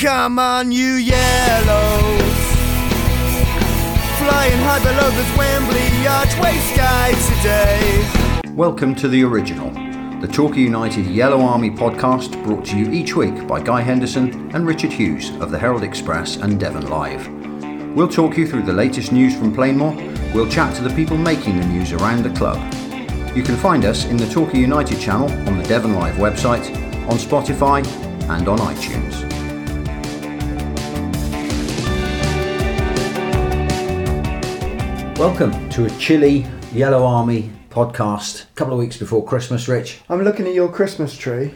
Come on, you yellows. Flying high below the Wembley archway sky today. Welcome to The Original, the Torquay United Yellow Army podcast brought to you each week by Guy Henderson and Richard Hughes of the Herald Express and Devon Live. We'll talk you through the latest news from Plainmoor, we'll chat to the people making the news around the club. You can find us in the Torquay United channel on the Devon Live website, on Spotify, and on iTunes. Welcome to a chilly Yellow Army podcast. A couple of weeks before Christmas, Rich. I'm looking at your Christmas tree,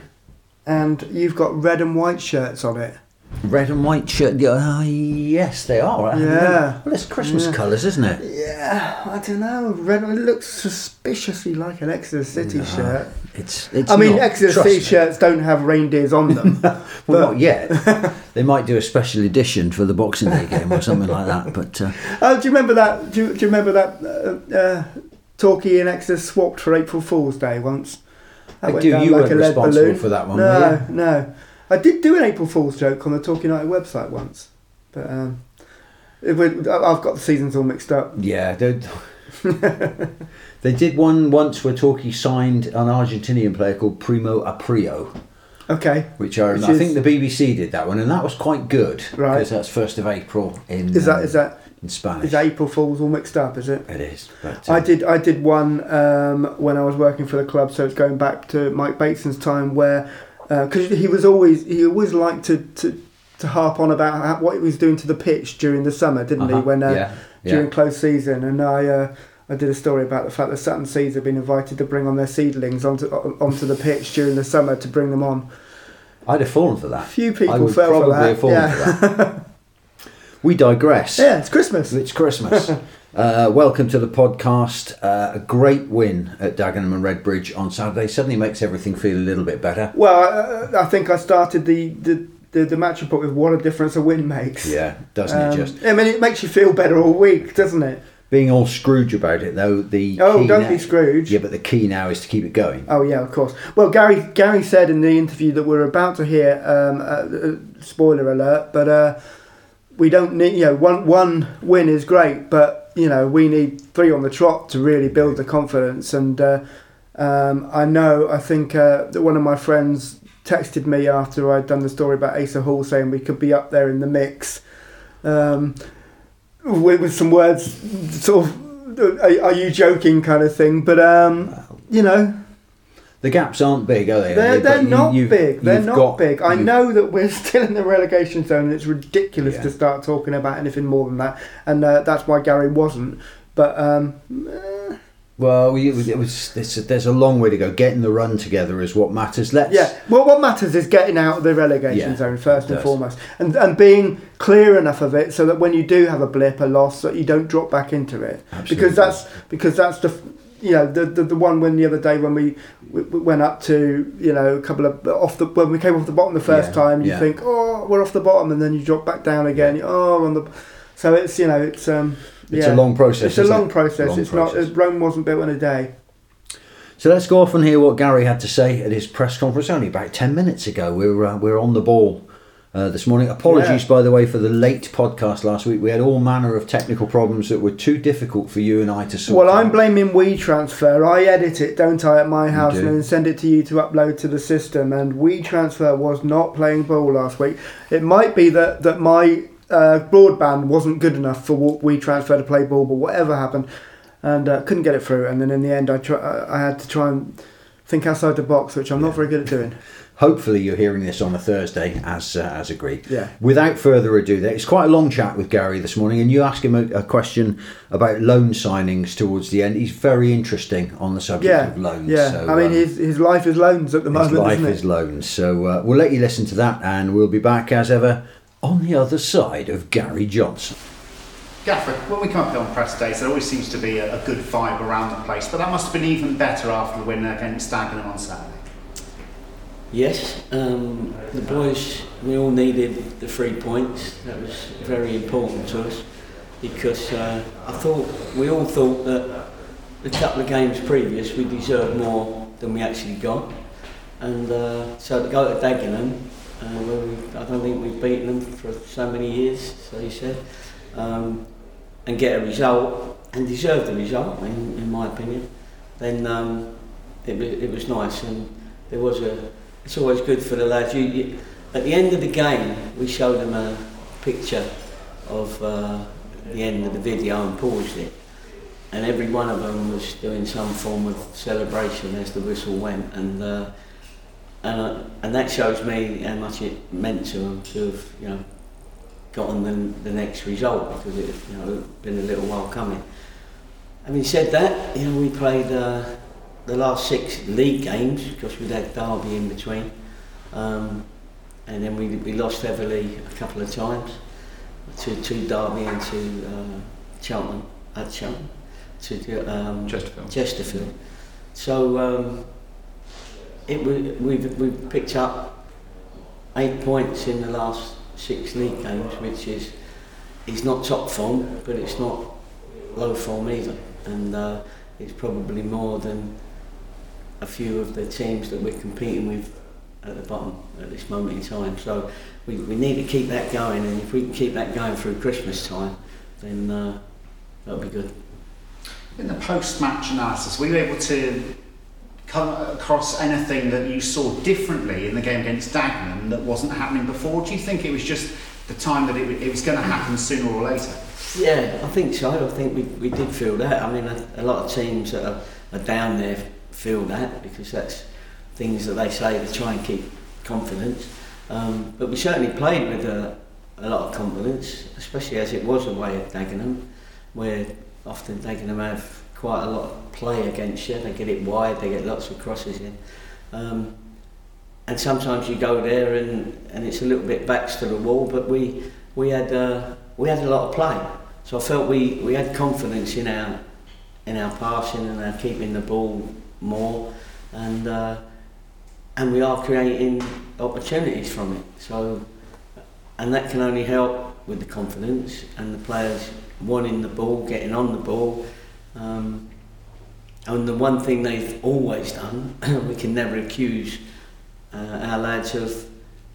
and you've got red and white shirts on it. Red and white shirt. Uh, yes, they are. Yeah. Well, it's Christmas Yeah. colours, isn't it? Yeah, I don't know. Red. It looks suspiciously like an Exeter City shirt. It's. it's I mean. Exeter City me. shirts don't have reindeers on them. Well, but- not yet. they might do a special edition for the Boxing Day game or something like that. But uh, Oh, do you remember that? Do you, do you remember that? Uh, uh, Torquay and Exeter swapped for April Fool's Day once. That I do. You like weren't responsible balloon. for that one, No, no. I did do an April Fool's joke on the Torquay United website once, but um, would, I've got the seasons all mixed up. yeah, they, they did one once where Torquay signed an Argentinian player called Primo Aprio. Okay, Which are, Which I is- think the BBC did that one, and that was quite good. Right. Because that's first of April in. is that um, is that in Spanish? is April Fool's all mixed up? Is it? It is. But, I uh, did I did one um, when I was working for the club, so it's going back to Mike Bateson's time where because he was always he always liked to to, to harp on about how, what he was doing to the pitch during the summer, didn't Uh-huh. he? When uh, yeah, during yeah. close season, and I. Uh, I did a story about the fact that Sutton Seeds have been invited to bring on their seedlings onto onto the pitch during the summer to bring them on. I'd have fallen for that. Few I people would fell for that. have fallen yeah. for that. we digress. yeah, it's Christmas. It's Christmas. uh, welcome to the podcast. Uh, a great win at Dagenham and Redbridge on Saturday suddenly makes everything feel a little bit better. Well, I, I think I started the, the, the, the match report with what a difference a win makes. Yeah, doesn't Um, it just? I mean, it makes you feel better all week, doesn't it? Being all Scrooge about it though, the Oh, don't now- be Scrooge. Yeah, but the key now is to keep it going. Oh yeah, of course. Well, Gary Gary said in the interview that we're about to hear. Um, uh, uh, spoiler alert, but uh, we don't need. You know, one one win is great, but you know we need three on the trot to really build the confidence. And uh, um, I know, I think uh, that one of my friends texted me after I'd done the story about Asa Hall saying we could be up there in the mix. Um, with, with some words, sort of, are, are you joking kind of thing? But um, you know, The gaps aren't big, are they? they're, they're you- not you've- big. They're not got- big. I know that we're still in the relegation zone. and It's ridiculous Yeah. to start talking about anything more than that, and uh, that's why Gary wasn't. But um, eh, Well, it was, it was there's, a, there's a long way to go. Getting the run together is what matters. Let's yeah, well, what matters is getting out of the relegation Yeah, zone first and does. foremost, and and being clear enough of it so that when you do have a blip, a loss, that you don't drop back into it. Absolutely. Because that's because that's the. You know the, the the one when the other day when we, we we went up to you know a couple of off the when we came off the bottom the first Yeah, time you yeah. think oh we're off the bottom and then you drop back down again oh on the so it's you know it's um It's yeah. a long process. it's a long it? process Long it's process. not Rome wasn't built in a day So let's go off and hear what Gary had to say at his press conference only about 10 minutes ago. We were, uh, we were on the ball uh, this morning. Apologies, Yeah. by the way, for the late podcast last week. We had all manner of technical problems that were too difficult for you and I to sort Well, I'm out. blaming WeTransfer. I edit it, don't I, at my house and then send it to you to upload to the system. And WeTransfer was not playing ball last week. It might be that that my uh, broadband wasn't good enough for WeTransfer to play ball, but whatever happened, and uh, couldn't get it through. And then in the end, I try, I I had to try and think outside the box, which I'm not very good at doing. Hopefully, you're hearing this on a Thursday, as uh, as agreed. Yeah. Without further ado, there- it's quite a long chat with Gary this morning, and you ask him a, a question about loan signings towards the end. He's very interesting on the subject Yeah, of loans. yeah. so, I mean, um, his his life is loans at the His moment, life isn't it? is loans. So uh, we'll let you listen to that, and we'll be back as ever on the other side of Gary Johnson. Gaffer, when we come up here on press days, there always seems to be a, a good vibe around the place, but that must have been even better after the win against Dagenham on Saturday. Yes, um, the boys, we all needed the three points. That was very important to us because uh, I thought, we all thought that the couple of games previous we deserved more than we actually got. And uh, so to go to Dagenham uh, we, I don't think we've beaten them for so many years, so he said, um, and get a result, and deserve the result, in, in my opinion, then um, it, it was nice. And there was a, it's always good for the lads. You, you, at the end of the game, we showed them a picture of uh, the end of the video and paused it. And every one of them was doing some form of celebration as the whistle went. And uh, and, uh, and that shows me how much it meant to them to have, you know, gotten the, the next result because it, you know, been a little while coming. Having said that, you know, we played uh, the last six league games because we'd had Derby in between. Um, and then we, we lost heavily a couple of times to, to Derby and to uh, Cheltenham, at Cheltenham, to um, Chesterfield. Chesterfield. So um, it we, we've, we've picked up eight points in the last six league games, which is is not top form, but it's not low form either, and uh, it's probably more than a few of the teams that we're competing with at the bottom at this moment in time. So we, we need to keep that going, and if we can keep that going through Christmas time, then uh, that'll be good. In the post-match analysis, were you able to come across anything that you saw differently in the game against Dagenham that wasn't happening before? Do you think it was just the time that it, it was going to happen sooner or later? Yeah, I think so. I think we, we did feel that. I mean, a, a lot of teams that are, are down there feel that because that's things that they say to try and keep confidence. Um, but we certainly played with a, a lot of confidence, especially as it was a away at Dagenham, where often Dagenham have quite a lot of play against you. They get it wide, they get lots of crosses in. Um, and sometimes you go there and, and it's a little bit backs to the wall, but we, we, had, uh, we had a lot of play. So I felt we, we had confidence in our, in our passing and our keeping the ball more. And, uh, and we are creating opportunities from it. So, and that can only help with the confidence and the players wanting the ball, getting on the ball. Um, and the one thing they've always done, we can never accuse uh, our lads of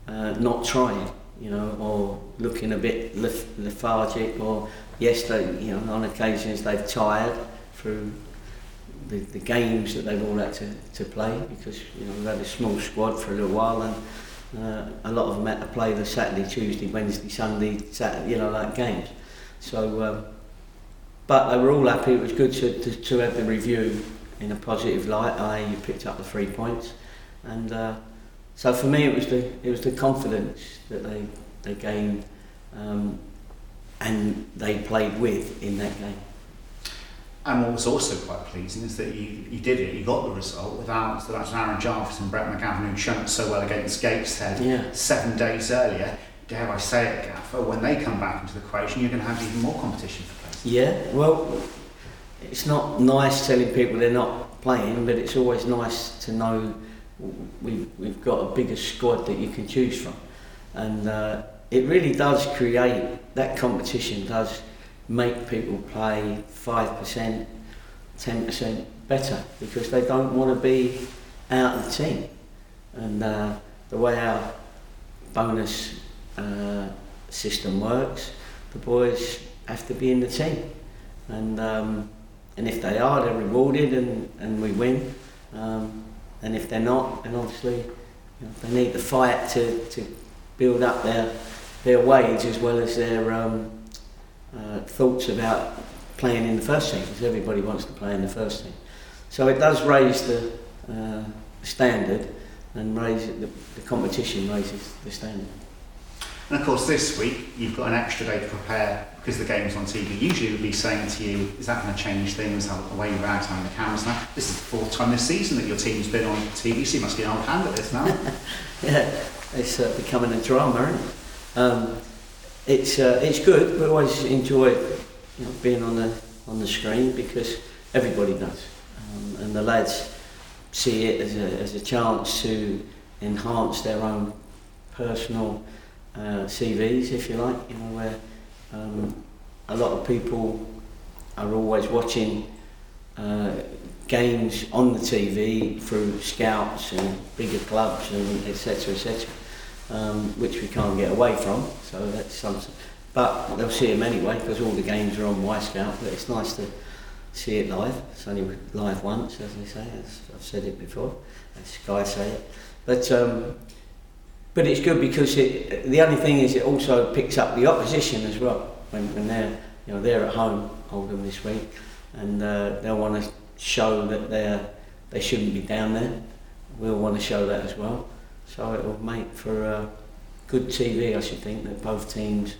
uh, not trying, you know, or looking a bit lethargic, or yes, they, you know, on occasions they've tired through the, the games that they've all had to, to play because you know we've had a small squad for a little while and uh, a lot of them had to play the Saturday, Tuesday, Wednesday, Sunday, Saturday, you know, like games. So, um, but they were all happy. It was good to, to, to have the review in a positive light. I you picked up the three points, and uh, so for me it was the it was the confidence that they they gained um, and they played with in that game. And what was also quite pleasing is that you, you did it, you got the result without so that's Aaron Jarvis and Brett McGavin who chunked so well against Gateshead yeah. seven days earlier. Dare I say it, Gaffer, when they come back into the equation, you're going to have even more competition for places. Yeah, well, it's not nice telling people they're not playing, but it's always nice to know we've, we've got a bigger squad that you can choose from. And uh, it really does create, that competition does make people play 5%, 10% better because they don't want to be out of the team. And uh, the way our bonus uh, system works, the boys have to be in the team. And, um, and if they are, they're rewarded and, and we win. Um, and if they're not, then obviously you know, they need to fight to, to build up their, their wage as well as their um, uh, thoughts about playing in the first team because everybody wants to play in the first team. So it does raise the uh, standard and raise the, the competition raises the standard. And of course, this week you've got an extra day to prepare because the game's on TV. Usually, we'd be saying to you, "Is that going to change things? How the way you're out on the cameras now?" This is the fourth time this season that your team's been on TV, so you must be an old hand at this now. yeah, it's uh, becoming a drama, isn't it? Um, it's uh, it's good. We always enjoy you know, being on the on the screen because everybody does, um, and the lads see it as a as a chance to enhance their own personal uh, CVs, if you like. You know where um, a lot of people are always watching. Uh, games on the TV through scouts and bigger clubs and etc etc um, which we can't get away from. So that's something. But they'll see him anyway because all the games are on Scout. But it's nice to see it live. It's only live once, as they say. As I've said it before, as Sky say it. But um, but it's good because it, the only thing is it also picks up the opposition as well when, when they're you know they're at home Oldham this week and uh, they'll want to show that they're they shouldn't be down there. We'll want to show that as well. So it will make for a good TV, I should think, that both teams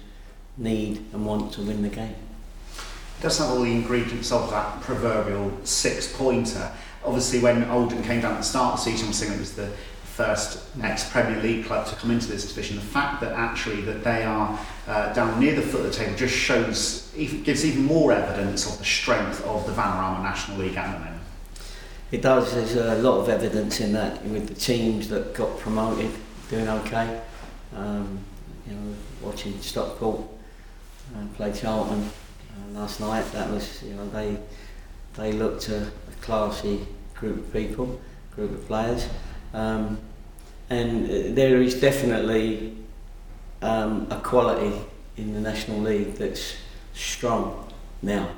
need and want to win the game. It does have all the ingredients of that proverbial six pointer. Obviously, when Oldham came down at the start of the season, we were saying it was the first ex-Premier League club to come into this division. The fact that actually that they are uh, down near the foot of the table just shows, gives even more evidence of the strength of the Vanarama National League at the moment. It does. There's a lot of evidence in that with the teams that got promoted doing okay. Um, you know, watching Stockport uh, play Charlton uh, last night, that was you know they they looked a, a classy group of people, group of players. Um, and uh, there is definitely um, a quality in the National League that's strong now.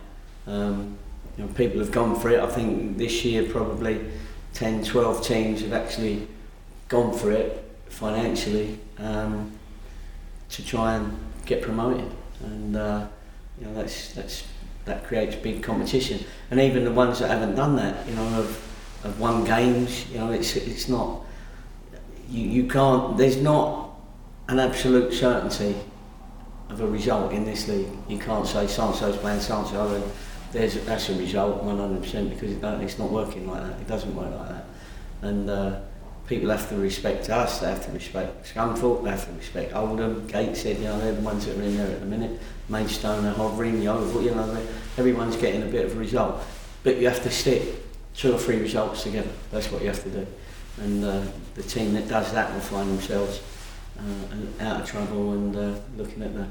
Um, you know, people have gone for it. I think this year probably 10, 12 teams have actually gone for it financially um, to try and get promoted, and uh, you know that's that's that creates big competition. And even the ones that haven't done that, you know, have, have won games. You know, it's it's not you, you can't, there's not an absolute certainty of a result in this league. You can't say so-and-so's playing so-and-so and there's, that's a result 100% because it it's not working like that. It doesn't work like that. And uh, people have to respect us, they have to respect Scunthorpe, they have to respect Oldham, Gateshead, you know, they're the ones that are in there at the minute. Maidstone are hovering, Yeovil, you know, everyone's getting a bit of a result. But you have to stick two or three results together. That's what you have to do and uh, the team that does that will find themselves uh, out of trouble and uh, looking at the,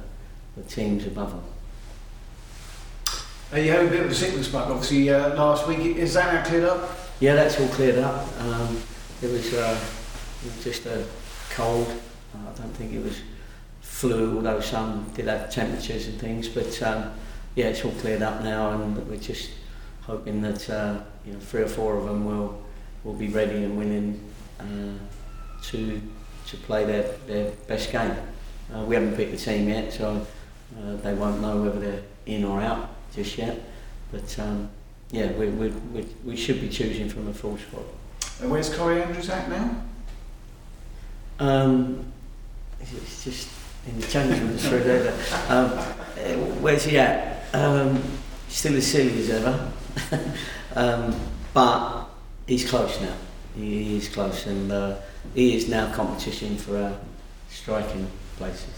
the teams above them. Uh, you had a bit of a sickness bug, obviously, uh, last week. Is that now cleared up? Yeah, that's all cleared up. Um, it was uh, just a cold. Uh, I don't think it was flu, although some did have temperatures and things. But um, yeah, it's all cleared up now, and we're just hoping that uh, you know three or four of them will will be ready and willing uh, to to play their, their best game. Uh, we haven't picked the team yet, so they won't know whether they're in or out just yet. But um, yeah, we, we, we, we should be choosing from a full squad. And where's Corey Andrews at now? Um, it's just in the change rooms through there. Um, where's he at? Um, still as silly as ever. um, but he's close now. He, is close, and uh, he is now competition for uh, striking places,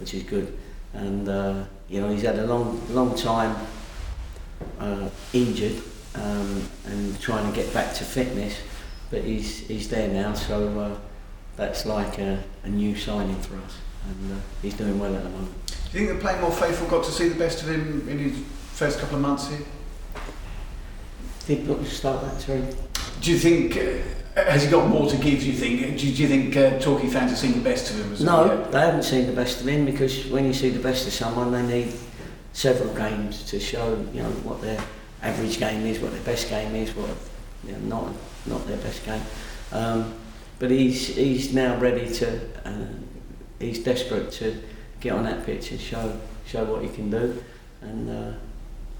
which is good. And uh, you know, he's had a long, long time uh, injured um, and trying to get back to fitness, but he's he's there now. So uh, that's like a, a new signing for us, and uh, he's doing well at the moment. Do you think the Plainmoor faithful got to see the best of him in his first couple of months here? Did look start that, sorry. Do you think uh, has he got more to give? Do you think? Do, do you think uh, Torquay fans have seen the best of him? As no, well? they haven't seen the best of him because when you see the best of someone, they need several games to show you know what their average game is, what their best game is, what you know, not not their best game. Um, but he's he's now ready to. Uh, he's desperate to get on that pitch and show show what he can do, and uh,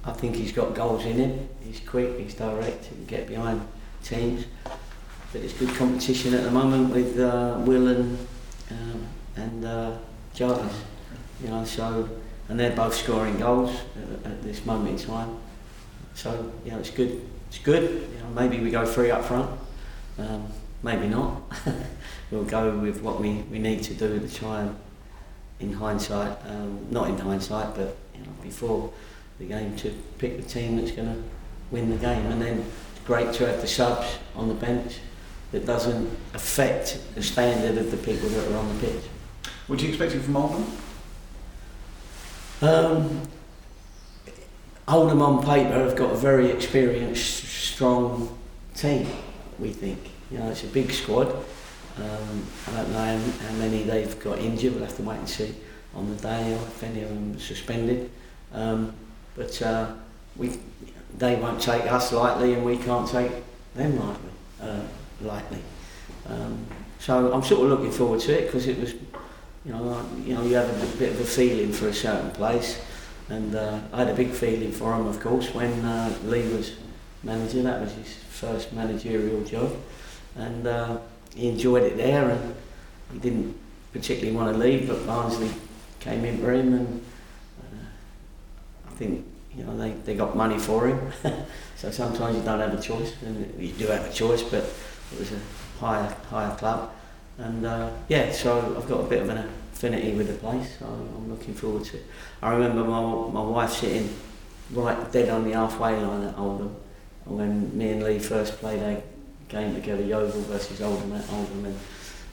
I think he's got goals in him. He's quick, he's direct, he can get behind teams. But it's good competition at the moment with uh, Will and um, and uh, Jarvis. You know, so and they're both scoring goals at, at this moment in time. So you know, it's good. It's good. You know, maybe we go three up front. Um, maybe not. we'll go with what we, we need to do to try and, in hindsight, um, not in hindsight, but you know, before the game, to pick the team that's going to win the game, and then great to have the subs on the bench that doesn't affect the standard of the people that are on the pitch. What do you expect from Oldham? Um, Oldham on paper have got a very experienced, strong team, we think. You know, it's a big squad. Um, I don't know how, how many they've got injured. We'll have to wait and see on the day or if any of them are suspended. Um, but uh, we, they won't take us lightly, and we can't take them lightly. Uh, lightly. Um, so I'm sort of looking forward to it because it was, you know, like, you know, you have a bit of a feeling for a certain place, and uh, I had a big feeling for him, of course, when uh, Lee was manager. That was his first managerial job, and uh, he enjoyed it there, and he didn't particularly want to leave, but Barnsley came in for him, and uh, I think you know they, they got money for him. so sometimes you don't have a choice, and you do have a choice, but it was a higher higher club, and uh, yeah, so I've got a bit of an affinity with the place. So I'm looking forward to it. I remember my my wife sitting right dead on the halfway line at Oldham when me and Lee first played a game together, Yeovil versus Oldham at Oldham, and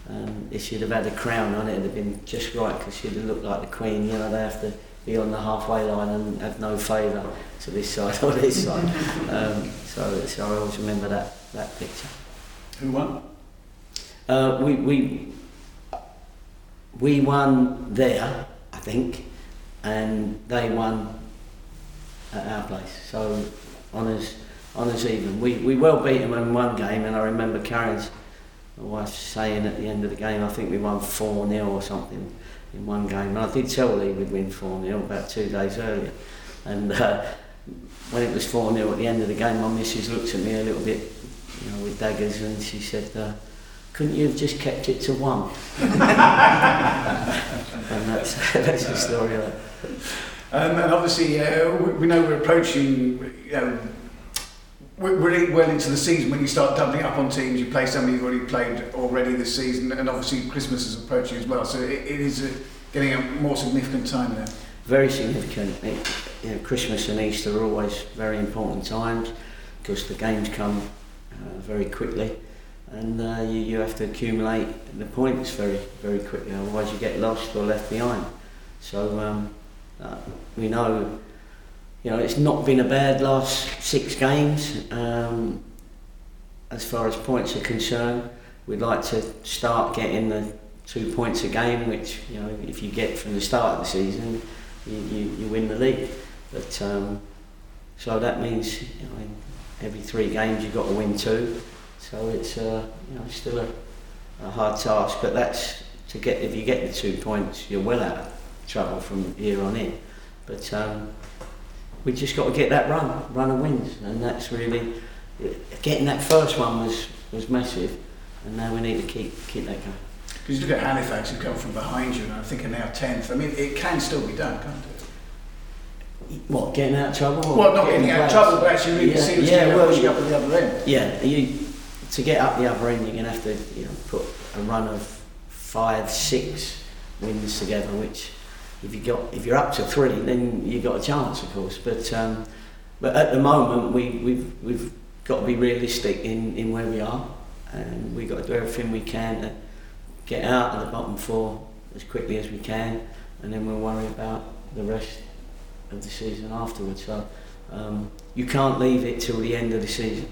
um, if she'd have had a crown on it, it'd have been just right because she'd have looked like the queen. You know, they have to be on the halfway line and have no favour to this side or this side. Um, so, so I always remember that that picture. Who won? Uh, we we we won there, I think, and they won at our place. So honours honours even. We we well beat them in one game, and I remember Karen's my wife saying at the end of the game, I think we won four 0 or something in one game. And I did tell Lee we'd win four 0 about two days earlier, and. Uh, when it was 4 0 at the end of the game, my missus looked at me a little bit, you know, with daggers, and she said, uh, couldn't you have just kept it to one? and that's, that's the story. Um, and obviously, uh, we, know we're approaching, know, we're well into the season when you start doubling up on teams. You play somebody you've already played already this season, and obviously Christmas is approaching as well. So it, it is a, getting a more significant time now. Very significant. It, you know, Christmas and Easter are always very important times because the games come uh, very quickly and uh, you, you have to accumulate the points very very quickly otherwise you get lost or left behind so um, uh, we know you know it's not been a bad last six games um, as far as points are concerned we'd like to start getting the two points a game which you know if you get from the start of the season you, you, you win the league but um, so that means you know, every three games you've got to win two. So it's uh, you know still a, a hard task, but that's to get if you get the two points, you're well out of trouble from here on in. But um, we just got to get that run, run of wins, and that's really getting that first one was was massive, and now we need to keep keep that going. Because you look at Halifax, who come from behind you, and I think are now tenth. I mean, it can still be done, can't it? What, getting out of trouble? Well, not getting out of trouble, but actually really Yeah, seems yeah, to well, pushing up at the other end. Yeah, you to get up the other end, you're going to have to you know put a run of five, six wins together. Which, if you got if you're up to three, then you've got a chance, of course. But um, but at the moment, we we've we've got to be realistic in in where we are, and we've got to do everything we can to get out of the bottom four as quickly as we can, and then we'll worry about the rest of the season afterwards. So um, you can't leave it till the end of the season,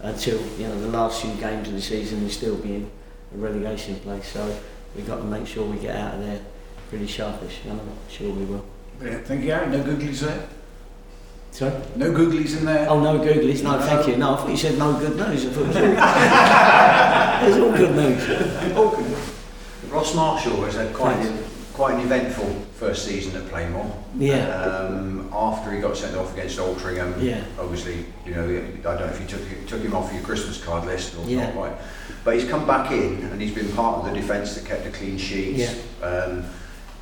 until you know the last few games of the season and still be in a relegation place. So we've got to make sure we get out of there pretty sharpish, and I'm sure we will. Brilliant. Thank you, Gary. No googlies there? Sorry? No googlies in there? Oh no, Googlies. No, thank you. No, I thought you said no good news. I thought it was all, it was all good news. Oh, good. Ross Marshall has had quite, Thanks. quite an eventful first season at Plainmoor. Yeah. Um, after he got sent off against Altrincham, Yeah. obviously, you know, I don't know if you took, took him off your Christmas card list or Yeah. not quite. But he's come back in and he's been part of the defence that kept a clean sheet. Yeah. Um,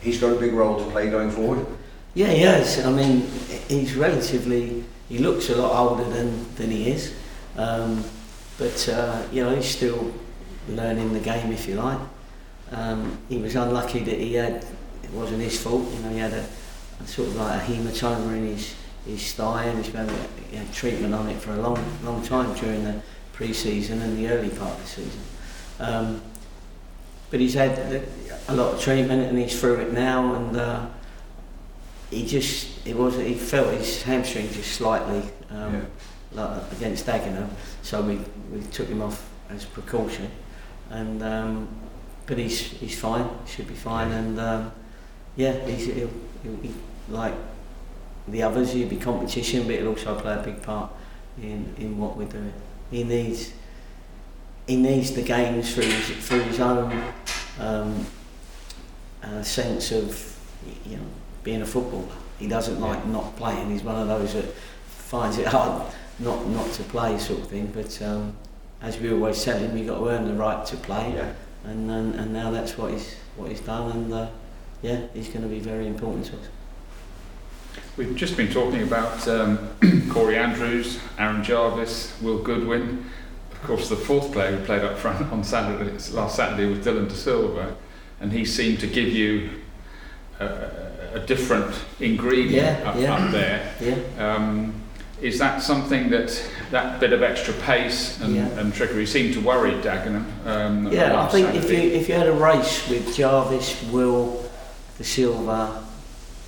he's got a big role to play going forward. Yeah, he has. I mean, he's relatively. He looks a lot older than than he is, um, but uh, you know he's still learning the game, if you like. Um, he was unlucky that he had. It wasn't his fault. You know, he had a, a sort of like a hematoma in his his thigh, and he's been treatment on it for a long long time during the pre-season and the early part of the season. Um, but he's had a lot of treatment, and he's through it now, and. Uh, he just it was he felt his hamstring just slightly um, like against Dagenham, so we we took him off as precaution. and um, but he's he's fine. Should be fine, and um, yeah, he's he'll, he'll be like the others. He'll be competition, but he'll also play a big part in in what we're doing. He needs he needs the games through his, through his own um, uh, sense of you know being a footballer. He doesn't like not playing. He's one of those that finds it hard not not to play sort of thing. But um, as we always tell him, you've got to earn the right to play. Yeah. And, and and now that's what he's what he's done. And uh, yeah, he's going to be very important to us. We've just been talking about um, Corey Andrews, Aaron Jarvis, Will Goodwin. Of course, the fourth player who played up front on Saturday, last Saturday was Dylan De Silva, and he seemed to give you a, a different ingredient Yeah, up, yeah. up there. Yeah. Um, is that something that that bit of extra pace and, Yeah. and trickery seemed to worry Dagenham? Um, Yeah, I think if you if you had a race with Jarvis, Will, De Silva,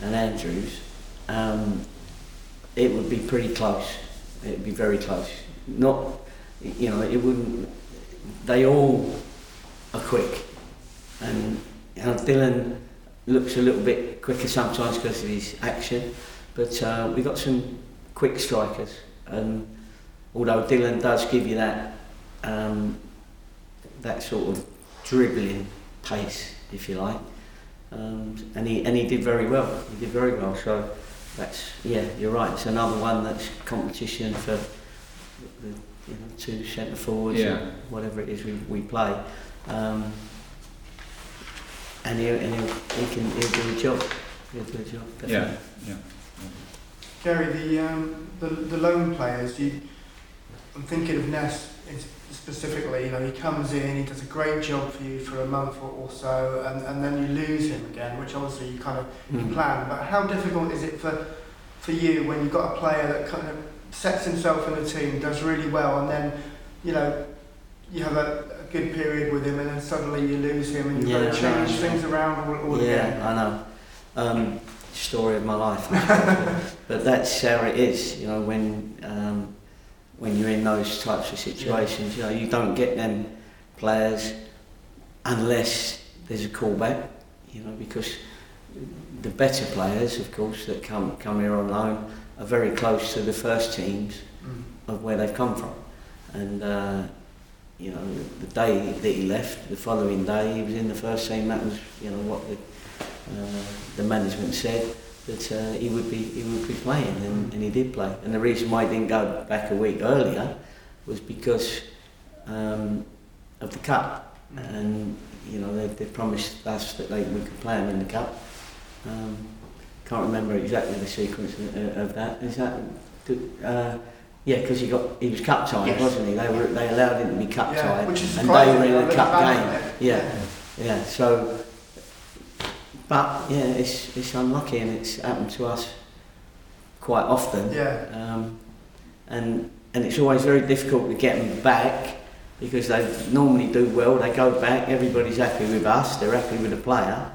and Andrews, um, it would be pretty close. It would be very close. Not, you know, it wouldn't. They all are quick, and you know, Dylan looks a little bit quicker sometimes because of his action, but uh, we got some quick strikers, and although Dylan does give you that. Um, that sort of dribbling pace, if you like. Um, and he and he did very well. He did very well. So that's yeah, you're right. It's another one that's competition for the you know two centre forwards Yeah. or whatever it is we, we play. Um, and he and he'll, he can he'll do a job. He'll do a job. Definitely. Yeah, yeah. Gary, the um, the, the loan players. You, I'm thinking of Ness specifically. You know, he comes in, he does a great job for you for a month or, or so, and, and then you lose him again, which obviously you kind of Mm. plan. But how difficult is it for for you when you've got a player that kind of sets himself in the team, does really well, and then you know you have a, a good period with him, and then suddenly you lose him, and you've Yeah, got to change things around all, all yeah, again. I know. Um, story of my life. but that's how it is, you know, when um, when you're in those types of situations, you know, you don't get them players unless there's a callback, you know, because the better players, of course, that come come here on loan are very close to the first teams Mm. of where they've come from. And, uh, you know, the day that he left, the following day, he was in the first team. That was, you know, what the, uh, the management said that uh, he would be he would be playing, and, and he did play. And the reason why he didn't go back a week earlier was because um, of the cup. And you know, they, they promised us that they, we could play him in the cup. Um, can't remember exactly the sequence of, of that. Is that? Uh, yeah, because he got he was cup tied, Yes. wasn't he? They were they allowed him to be cup tied, is and they were in a cup game. Yeah, yeah. So, but yeah, it's it's unlucky, and it's happened to us quite often. Yeah. Um, and and it's always very difficult to get them back because they normally do well. They go back, everybody's happy with us, they're happy with the player,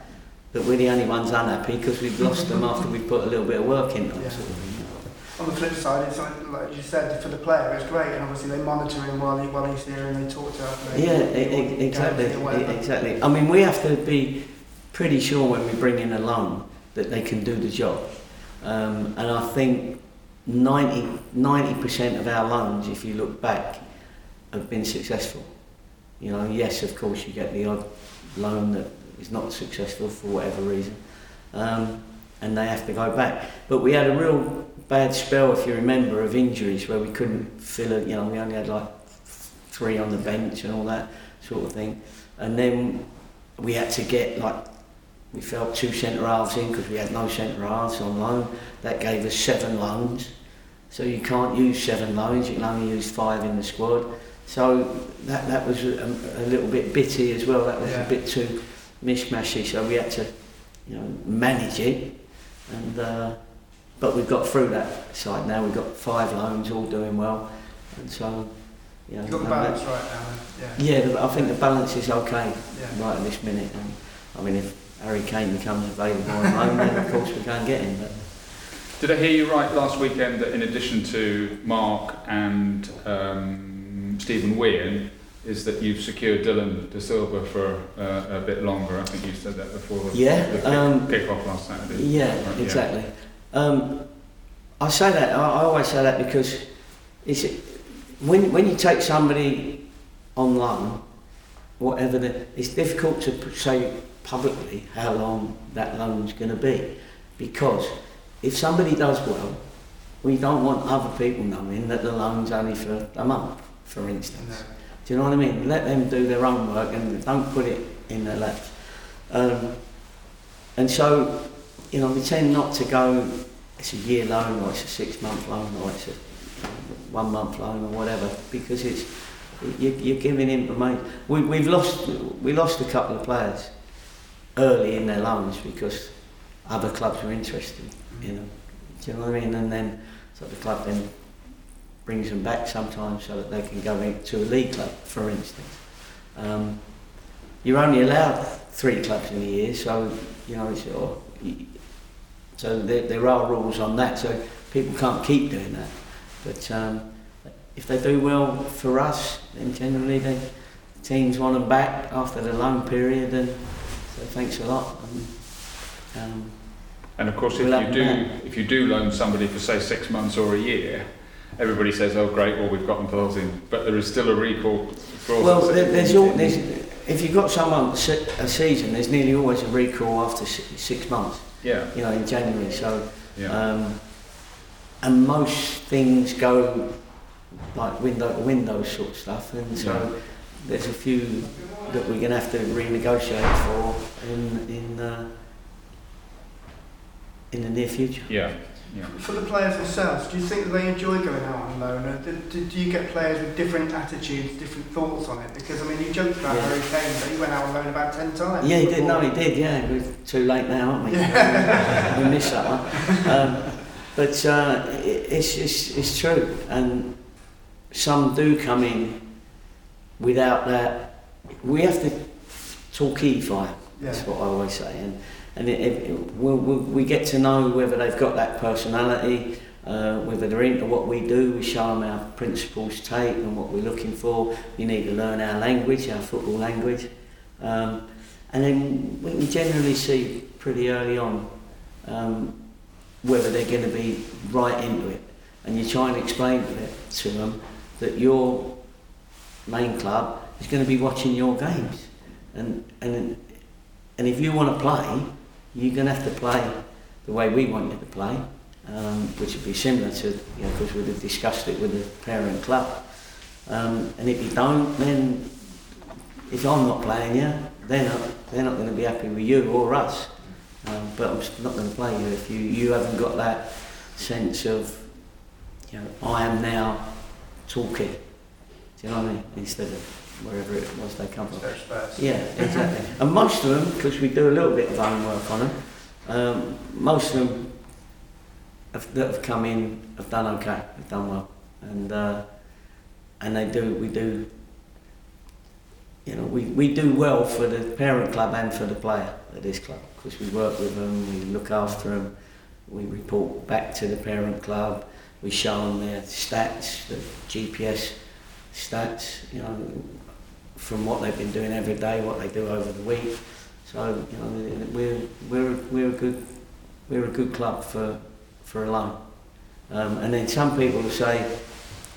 but we're the only ones unhappy because we've lost them after we've put a little bit of work into them. Yeah. Sort of. On the flip side, it's like, like you said, for the player, it's great, and obviously they monitor him while, he, while he's here and they talk to him. Yeah, exactly, exactly. I mean, we have to be pretty sure when we bring in a loan that they can do the job. Um, and I think 90 percent of our loans, if you look back, have been successful. You know, yes, of course, you get the odd loan that is not successful for whatever reason, um, and they have to go back. But we had a real bad spell, if you remember, of injuries where we couldn't fill it. You know, we only had like three on the bench and all that sort of thing, and then we had to get like we felt two centre halves in because we had no centre halves on loan. That gave us seven loans. So you can't use seven loans, you can only use five in the squad. So that, that was a, a little bit bitty as well, that was Yeah. a bit too mishmashy, so we had to you know, manage it. And, uh, but we've got through that side now, we've got five loans all doing well. And so, you know, You've got the and that- right now, yeah. yeah, I think the balance is okay Yeah. right at this minute. And I mean, if Harry Kane becomes available on loan, then of course we go and get him. But Did I hear you right last weekend that in addition to Mark and um, Stephen Weir, is that you've secured Dylan De Silva for uh, a bit longer. I think you said that before Yeah, the kick, um, kick off last Saturday. Yeah, Right, exactly. Um, I say that. I, I always say that because it's when when you take somebody on loan, whatever the, it's difficult to say publicly how long that loan's going to be, because if somebody does well, we don't want other people knowing that the loan's only for a month, for instance. Do you know what I mean? Let them do their own work and don't put it in their laps. Um, and so, you know, we tend not to go, it's a year loan or it's a six month loan or it's a one month loan or whatever, because it's, you, you're giving information. We, we've lost, we lost a couple of players early in their loans because other clubs were interested, you know. Do you know what I mean? And then, so the club then brings them back sometimes so that they can go into a league club, for instance. Um, you're only allowed three clubs in a year, so you know, it's, or, so there, there are rules on that. So people can't keep doing that. But um, if they do well for us, then generally the teams want them back after the loan period, and so thanks a lot. And, um, And of course, if you do if you do loan somebody for say six months or a year, everybody says, "Oh, great, well we've got them closing," but there is still a recall clause. Well, there, there's there's, if you've got someone a season, there's nearly always a recall after six months. yeah, You know, in January. So, yeah, um, and most things go like window to window sort of stuff, and so Yeah. there's a few that we're going to have to renegotiate for in in uh, in the near future. yeah, yeah. For the players themselves, do you think that they enjoy going out on loan? Or do, do, do you get players with different attitudes, different thoughts on it? Because I mean, you joked about Yeah. Harry Kane, but he went out on loan about ten times. Yeah, he did. No, he did. Yeah, we're too late now, aren't we? we missed that one. Um, but uh, it, it's, it's it's true, and some do come in without that. We have to talkify. That's Yeah. That's what I always say, and and it, it, we'll, we get to know whether they've got that personality, uh, whether they're into what we do. We show them our principles take and what we're looking for. You need to learn our language, our football language, um, and then we can generally see pretty early on um, whether they're going to be right into it. And you try and explain to them that your main club is going to be watching your games, and and and if you want to play, you're going to have to play the way we want you to play, um, which would be similar to, you know, because we'd have discussed it with the parent club. Um, and if you don't, then if I'm not playing you, they're not, they're not going to be happy with you or us. Um, but I'm not going to play you if you, you haven't got that sense of, you know, I am now talking. Do you know what I mean? Instead of wherever it was they come from. Yeah, exactly. and most of them, because we do a little bit of own work on them, um, most of them have, that have come in have done okay, have done well, and uh, and they do. We do. You know, we, we do well for the parent club and for the player at this club because we work with them, we look after them, we report back to the parent club, we show them their stats, the GPS stats, you know, from what they've been doing every day, what they do over the week. So you know, we're we're we're a good we're a good club for for a loan. Um, and then some people will say,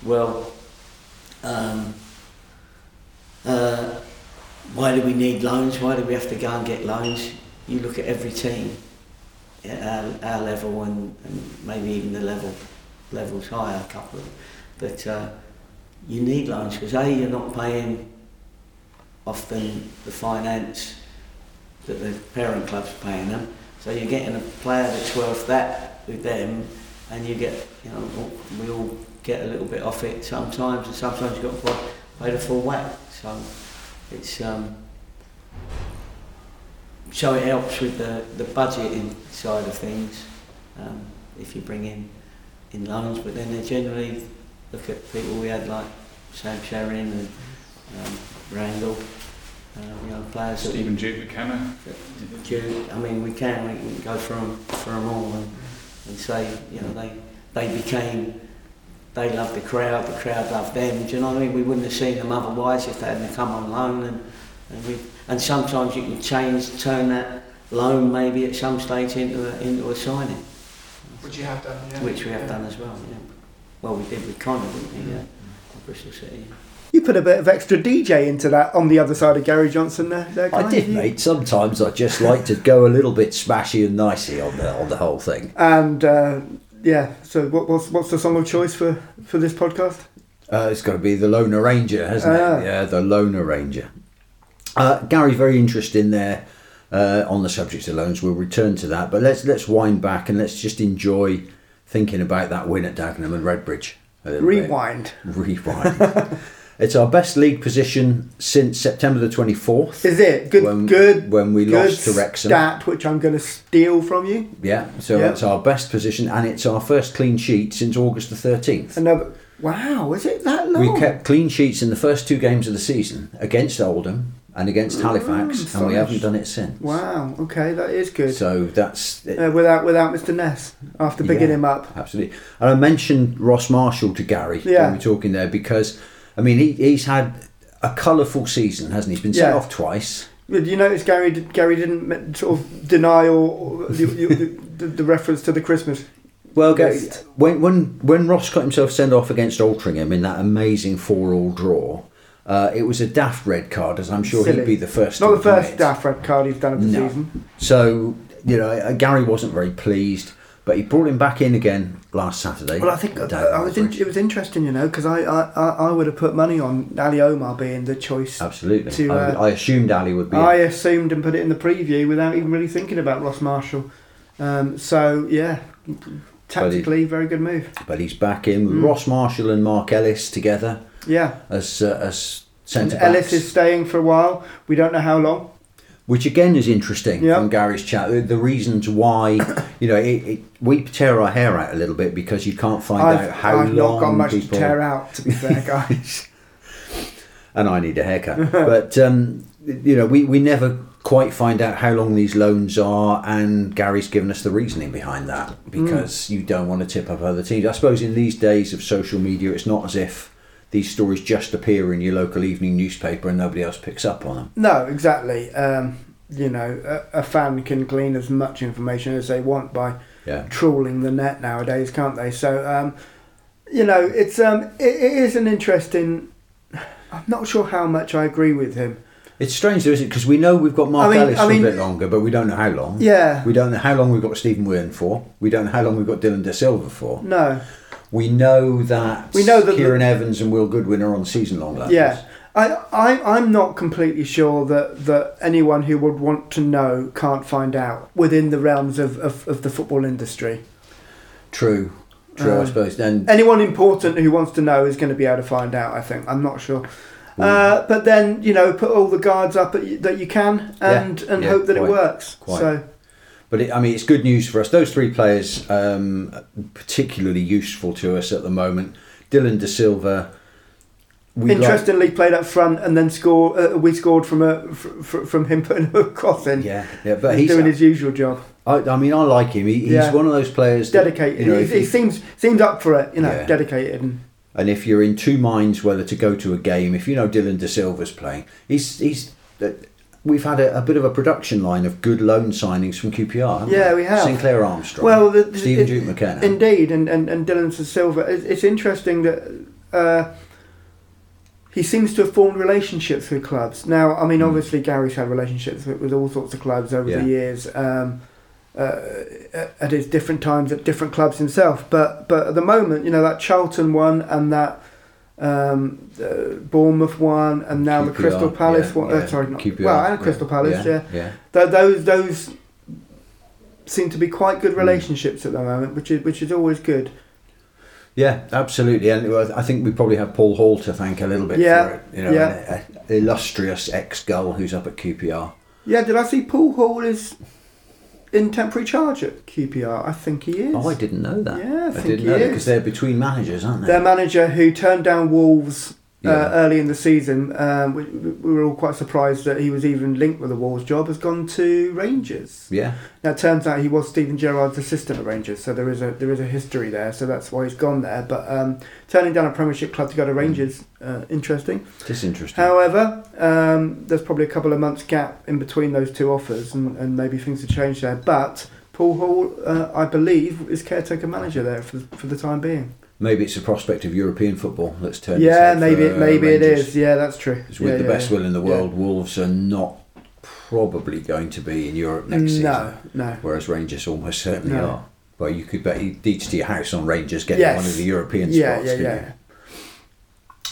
well, um, uh, why do we need loans? Why do we have to go and get loans? You look at every team at our, our level and, and maybe even the level levels higher, a couple of them, that uh, you need loans because a you're not paying often the finance that the parent club's paying them. So you're getting a player that's worth that with them, and you get, you know, we all get a little bit off it sometimes, and sometimes you've got to pay the full whack. So it's um, so it helps with the the budgeting side of things um, if you bring in in loans, but then they generally look at people we had like Sam Sheridan and um, Randall, uh, you know, players Stephen Duke McKenna. do, I mean, we can, we can go for them, all and, and say, you know, they, they became, they love the crowd, the crowd love them. Do you know what I mean? We wouldn't have seen them otherwise if they hadn't come on loan. And and, we, and sometimes you can change, turn that loan maybe at some stage into a, into a signing, Which you have done, yeah. which we have done as well. Yeah. Well, we did with Connor, didn't we? Yeah. at Bristol City. You put a bit of extra DJ into that on the other side of Gary Johnson there. there I did, you? mate. Sometimes I just like to go a little bit smashy and nicey on the on the whole thing. And uh, yeah, so what, what's what's the song of choice for for this podcast? Uh, it's got to be the Loan Arranger, hasn't Ah. it? Yeah, the Loan Arranger. Uh, Gary, very interesting there uh, on the subject of loans. We'll return to that, but let's let's wind back and let's just enjoy thinking about that win at Dagenham and Redbridge. Rewind. bit. Rewind. It's our best league position since September the twenty fourth. Is it good? When- good. when we good lost to Wrexham. Stat which I'm going to steal from you. Yeah, so Yeah. that's our best position, and it's our first clean sheet since August the thirteenth. Another. Wow, is it that long? We kept clean sheets in the first two games of the season against Oldham and against Halifax, and we haven't done it since. Wow. Okay, that is good. So that's Uh, without without Mr Ness after picking Yeah. him up. absolutely. And I mentioned Ross Marshall to Gary Yeah. when we were talking there because, I mean, he, he's had a colourful season, hasn't he? He's been sent Yeah. off twice. Did you notice Gary? Gary didn't sort of deny or, the, the, the, the reference to the Christmas. Well, Gary, when when when Ross got himself sent off against Altrincham in that amazing four-all draw, uh, it was a daft red card, as I'm sure Silly. he'd be the first. Not the first daft red card he's done of the No. season. So you know, uh, Gary wasn't very pleased, but he brought him back in again last Saturday. Well, I think uh, I was. In, it was interesting, you know, because I, I, I would have put money on Ali Omar being the choice. Absolutely. to, I, uh, I assumed Ali would be. I in. assumed and put it in the preview without even really thinking about Ross Marshall. Um, so yeah, tactically very good move. but he's back in with Mm. Ross Marshall and Mark Ellis together Yeah, as uh, as centre Ellis is staying for a while. We don't know how long. Which again is interesting Yeah. from Gary's chat. The, reasons why, you know, it, it, we tear our hair out a little bit because you can't find out I've, how I've long not got much people. to tear out, to be fair, guys. and I need a haircut. but um, you know, we, we never quite find out how long these loans are, and Gary's given us the reasoning behind that because you don't want to tip up other teams. I suppose in these days of social media, it's not as if these stories just appear in your local evening newspaper and nobody else picks up on them. No, exactly. Um, you know, a, a fan can glean as much information as they want by Yeah, trawling the net nowadays, can't they? So, um, you know, it's um, it, it is an interesting. I'm not sure how much I agree with him. it's strange, though, isn't it? Because we know we've got Mark I mean- Ellis I for mean- a bit longer, but we don't know how long. Yeah. We don't know how long we've got Stephen Wynn for. We don't know how long we've got Dillon De Silva for. No. We know that We know that the- Kieran Evans and Will Goodwin are on season long loans. Yeah. I, I, I'm not completely sure that, that anyone who would want to know can't find out within the realms of, of, of the football industry. True, true. I Um, suppose. Then Anyone important who wants to know is going to be able to find out, I think. I'm not sure. Uh, but then, you know, put all the guards up that you, that you can and, and yeah, hope that quite, it works. quite. So, But it, I mean, it's good news for us. Those three players, um, particularly useful to us at the moment. Dillon De Silva. We like- interestingly, played up front and then score. Uh, we scored from a fr- fr- from him putting a cross in. yeah, yeah, but He's he's. doing his usual job. I, I mean, I like him. He, he's Yeah. one of those players. that, Dedicated. you know, he, he seems seems up for it. You know, Yeah. dedicated. And, and if you're in two minds whether to go to a game, if you know Dillon De Silva's playing, he's he's. We've had a, a bit of a production line of good loan signings from QPR. haven't Yeah, we have. Sinclair Armstrong. well, the, the- Stephen it- Duke McKenna. Indeed, and and and Dillon Silva. It's, it's interesting that. Uh, he seems to have formed relationships with clubs. Now, I mean, Mm. obviously, Gary's had relationships with, with all sorts of clubs over Yeah. the years, um, uh, at his different times at different clubs himself. But but at the moment, you know, that Charlton one and that um, uh, Bournemouth one, and now the Crystal Palace yeah, one. Uh, yeah. sorry, not, QPR, well, and Crystal Palace, yeah. yeah. Th- those those seem to be quite good relationships at the moment, which is which is always good. Yeah, absolutely, and I think we probably have Paul Hall to thank a little bit Yeah, for it. You know, yeah. an, a- illustrious ex-gull who's up at QPR. Yeah, did I see Paul Hall is in temporary charge at QPR? I think he is. Oh, I didn't know that. Yeah, I I think didn't he know that is. because they're between managers, aren't they? Their manager who turned down Wolves uh, early in the season. Um, we, we were all quite surprised that he was even linked with the Wolves job. Has gone to Rangers. Yeah. Now it turns out he was Steven Gerrard's assistant at Rangers, so there is a there is a history there. So that's why he's gone there. But um, turning down a Premiership club to go to Rangers, uh, interesting. Just interesting. However, um, there's probably a couple of months gap in between those two offers, and, and maybe things have changed there. But Paul Hall, uh, I believe, is caretaker manager there for for the time being. Maybe it's a prospect of European football that's turned. yeah, maybe for, it, uh, maybe it Rangers. is. Yeah, that's true. with Yeah, the yeah, best yeah. will in the Yeah. world, Wolves are not probably going to be in Europe next season. No, no. Whereas Rangers almost certainly No. are. Well, you could bet deeds to your house on Rangers getting Yes. one of the European spots. yeah, yeah.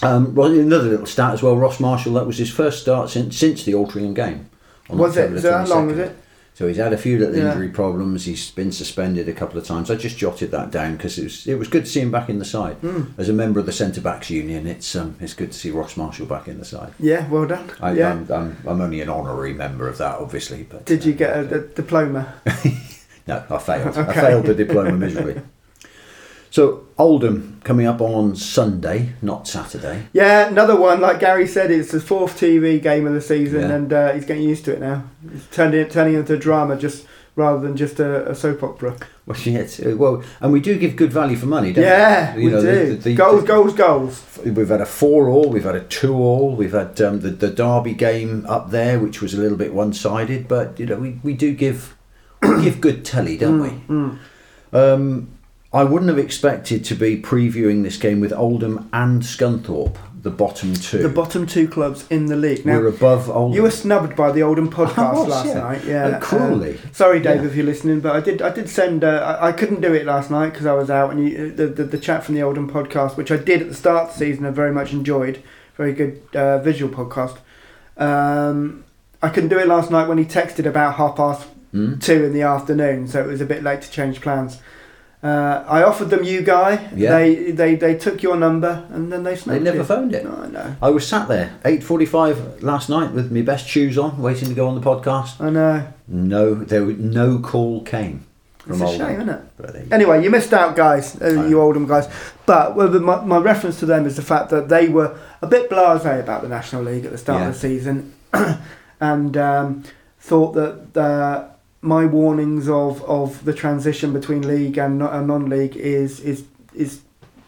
you? Um, well, another little stat as well. Ross Marshall. That was his first start since since the Altrincham game. Was it? Was that long? Was it? So he's had a few little Yeah. injury problems. He's been suspended a couple of times. I just jotted that down because it was it was good to see him back in the side. Hmm. As a member of the centre backs union, it's um, it's good to see Ross Marshall back in the side. Yeah, well done. I, yeah. I'm, I'm I'm only an honorary member of that, obviously. But Did you uh, get a, a diploma? no, I failed. I failed the diploma miserably. So Oldham coming up on Sunday, not Saturday. Yeah, another one. Like Gary said, it's the fourth TV game of the season, Yeah. and uh, he's getting used to it now. It's turned it, turning into drama just rather than just a, a soap opera. Well, yeah, uh, well, and we do give good value for money, don't Yeah, we? Yeah, we the- do. the- the- goals, goals, goals. We've had a four all, we've had a two all, we've had um, the the Derby game up there, which was a little bit one sided, but you know we, we do give we give good telly, don't we? Mm. Um, I wouldn't have expected to be previewing this game with Oldham and Scunthorpe, the bottom two. The bottom two clubs in the league. Now, We're above Oldham. you were snubbed by the Oldham podcast was, last yeah. night. Yeah, Uh, cruelly. Uh, sorry, Dave, Yeah. if you're listening, but I did. I did send. Uh, I, I couldn't do it last night because I was out, and you, the, the the chat from the Oldham podcast, which I did at the start of the season, I very much enjoyed. Very good uh, visual podcast. Um, I couldn't do it last night when he texted about half past Hmm? two in the afternoon, so it was a bit late to change plans. Uh, I offered them you, guy. Yeah. They they they took your number and then they They never you. phoned it. No, I know. I was sat there, 8.45 last night with my best shoes on, waiting to go on the podcast. I know. No, there was- no call came from It's a Oldham. shame, isn't it? But there you Anyway, you missed out, guys, uh, you. Oldham guys. But well, the, my, my reference to them is the fact that they were a bit blasé about the National League at the start Yeah. of the season, and um, thought that uh, my warnings of, of the transition between league and, no- and non-league is is is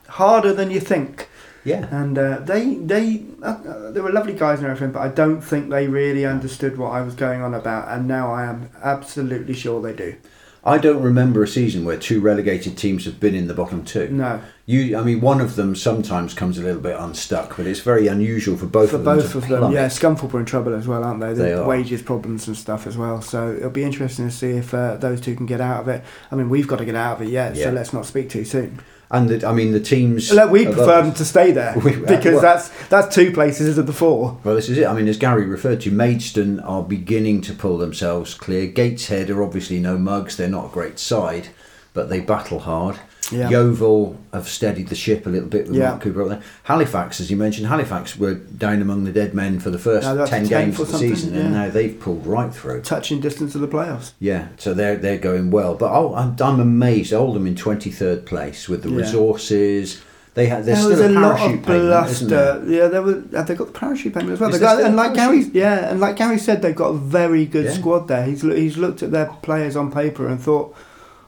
harder than you think. Yeah. And uh, they they uh, they were lovely guys and everything, but I don't think they really understood what I was going on about. And now I am absolutely sure they do. I don't remember a season where two relegated teams have been in the bottom two. No. You, I mean, one of them sometimes comes a little bit unstuck, but it's very unusual for both for of them. For both of them. plummet. Yeah, Scunthorpe are in trouble as well, aren't they? The They are. wages problems and stuff as well. So it'll be interesting to see if uh, those two can get out of it. I mean, we've got to get out of it yet, Yeah. so let's not speak too soon. And the, I mean, the teams. Look, we prefer them to stay there We- because well- that's that's two places of the four. Well, this is it. I mean, as Gary referred to, Maidstone are beginning to pull themselves clear. Gateshead are obviously no mugs. They're not a great side, but they battle hard. Yeah. Yeovil have steadied the ship a little bit with Yeah. Mark Cooper up there. Halifax, as you mentioned, Halifax were down among the dead men for the first Now they're up to 10 games of the season, and now they've pulled right through. Touching distance of the playoffs. Yeah, so they're they're going well. But oh, I'm, I'm amazed. Oldham in 23rd place with the Yeah. resources. They have, there's there was still a a lot parachute of payment, bluster. Yeah, there was. Have they got the parachute payment as well? Got, and like Gary, yeah, and like Gary said, they've got a very good Yeah. squad there. He's he's looked at their players on paper and thought,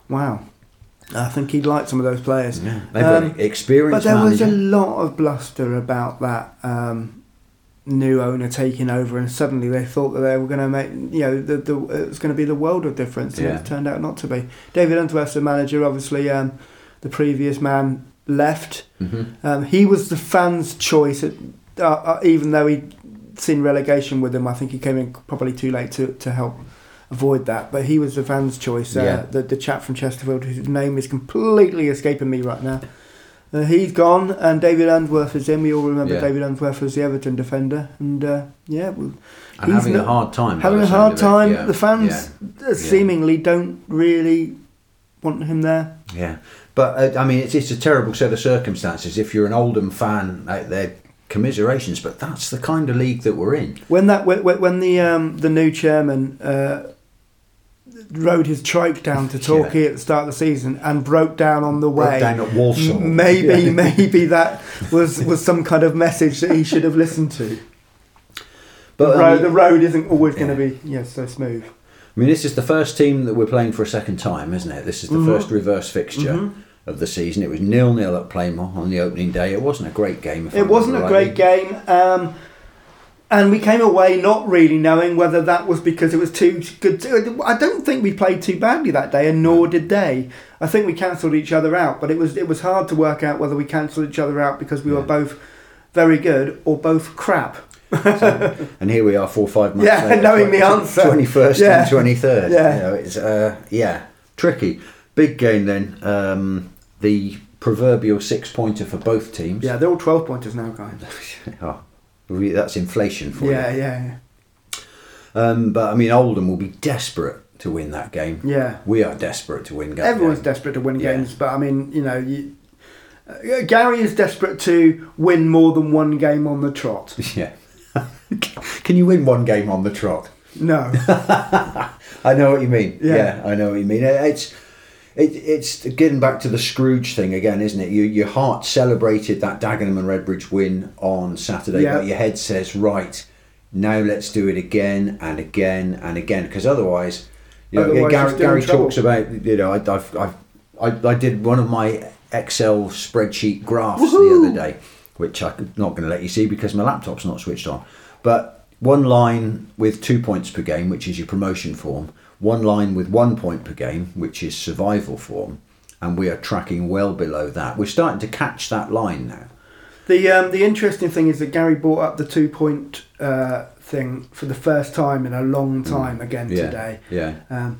wow, I think he'd like some of those players. Yeah, they've got Um, an experienced But there was a lot of bluster about that um, new owner taking over, and suddenly they thought that they were going to make, you know, the, the, it was going to be the world of difference, and Yeah. it turned out not to be. David Unsworth's the manager, obviously. Um, the previous man left. Mhm. Um, he was the fans' choice, at, uh, uh, even though he'd seen relegation with them. I think he came in probably too late to, to help avoid that. But he was the fans' choice. Uh, Yeah. the, the chap from Chesterfield, whose name is completely escaping me right now. Uh, he's gone, and David Unsworth is in. We all remember Yeah. David Unsworth as the Everton defender, and uh, yeah, well, and having a hard time. having a hard it. time. Yeah, The fans uh, seemingly don't really want him there. Yeah, yeah. But uh, I mean, it's, it's a terrible set of circumstances. If you're an Oldham fan out there, commiserations. But that's the kind of league that we're in. When that when, when the um, the new chairman uh, rode his trike down to Torquay at the start of the season and broke down on the way. Broke down at Walsall. Maybe, Yeah. maybe that was was some kind of message that he should have listened to. But the, I road, the road isn't always going to be yeah so smooth. I mean, this is the first team that we're playing for a second time, isn't it? This is the Mhm. first reverse fixture Mhm. of the season. It was nil nil at Plainmoor on the opening day. It wasn't a great game. If I It wasn't a remember great game, um, and we came away not really knowing whether that was because it was too good. To, I don't think we played too badly that day, and nor did they. I think we cancelled each other out, but it was it was hard to work out whether we cancelled each other out because we were both very good or both crap. And here we are, four or five months Yeah, later, knowing the answer. Twenty first Yeah. and twenty third. Yeah. you know, it's uh, yeah, tricky. Big game then. Um, the proverbial six pointer for both teams. Yeah, they're all twelve pointers now, guys. Oh, we- that's inflation for Yeah, you. yeah, Um, but I mean, Oldham will be desperate to win that game. yeah. We are desperate to win. that Everyone's game. desperate to win Yeah. games, but I mean, you know, you, uh, Gary is desperate to win more than one game on the trot. Yeah. Can you win one game on the trot? No. I know what you mean. Yeah. Yeah, I know what you mean. It's it, it's getting back to the Scrooge thing again, isn't it? You, your heart celebrated that Dagenham and Redbridge win on Saturday, Yeah. but your head says, right, now let's do it again and again and again, because otherwise, you know, Otherwise Gary, Gary talks about, you know, I, I've, I've, I, I did one of my Excel spreadsheet graphs the other day, which I'm not going to let you see because my laptop's not switched on. But one line with two points per game, which is your promotion form, one line with one point per game, which is survival form, and we are tracking well below that. We're starting to catch that line now. The um, the interesting thing is that Gary brought up the two point uh, thing for the first time in a long time again Mm. Yeah, today. yeah, Um,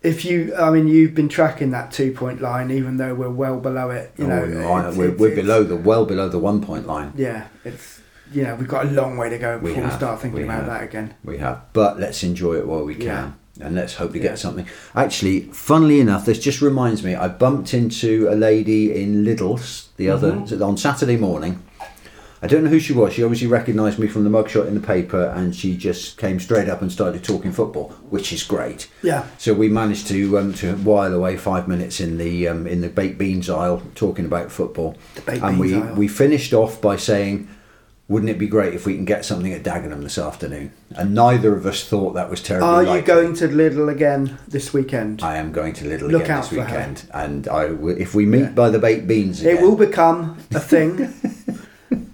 if you, I mean, you've been tracking that two point line, even though we're well below it. You know, Oh, no, it's- we're, it's- we're it's- below the well below the one point line. Yeah, it's you know we've got a long way to go We before we, have, start thinking we about have. that again. We have, but let's enjoy it while we can. Yeah. And let's hope to Yeah. get something. Actually, funnily enough, this just reminds me. I bumped into a lady in Lidl's the other Mm-hmm. on Saturday morning. I don't know who she was. She obviously recognised me from the mugshot in the paper, and she just came straight up and started talking football, which is great. Yeah, So we managed to um, to while away five minutes in the um, in the baked beans aisle talking about football, The baked and beans we aisle. we finished off by saying, "Wouldn't it be great if we can get something at Dagenham this afternoon?" And neither of us thought that was terribly. are you going to Lidl again this weekend? I am going to Lidl Look again out this for her. weekend, and I will, if we meet Yeah. by the baked beans again, It will become a thing.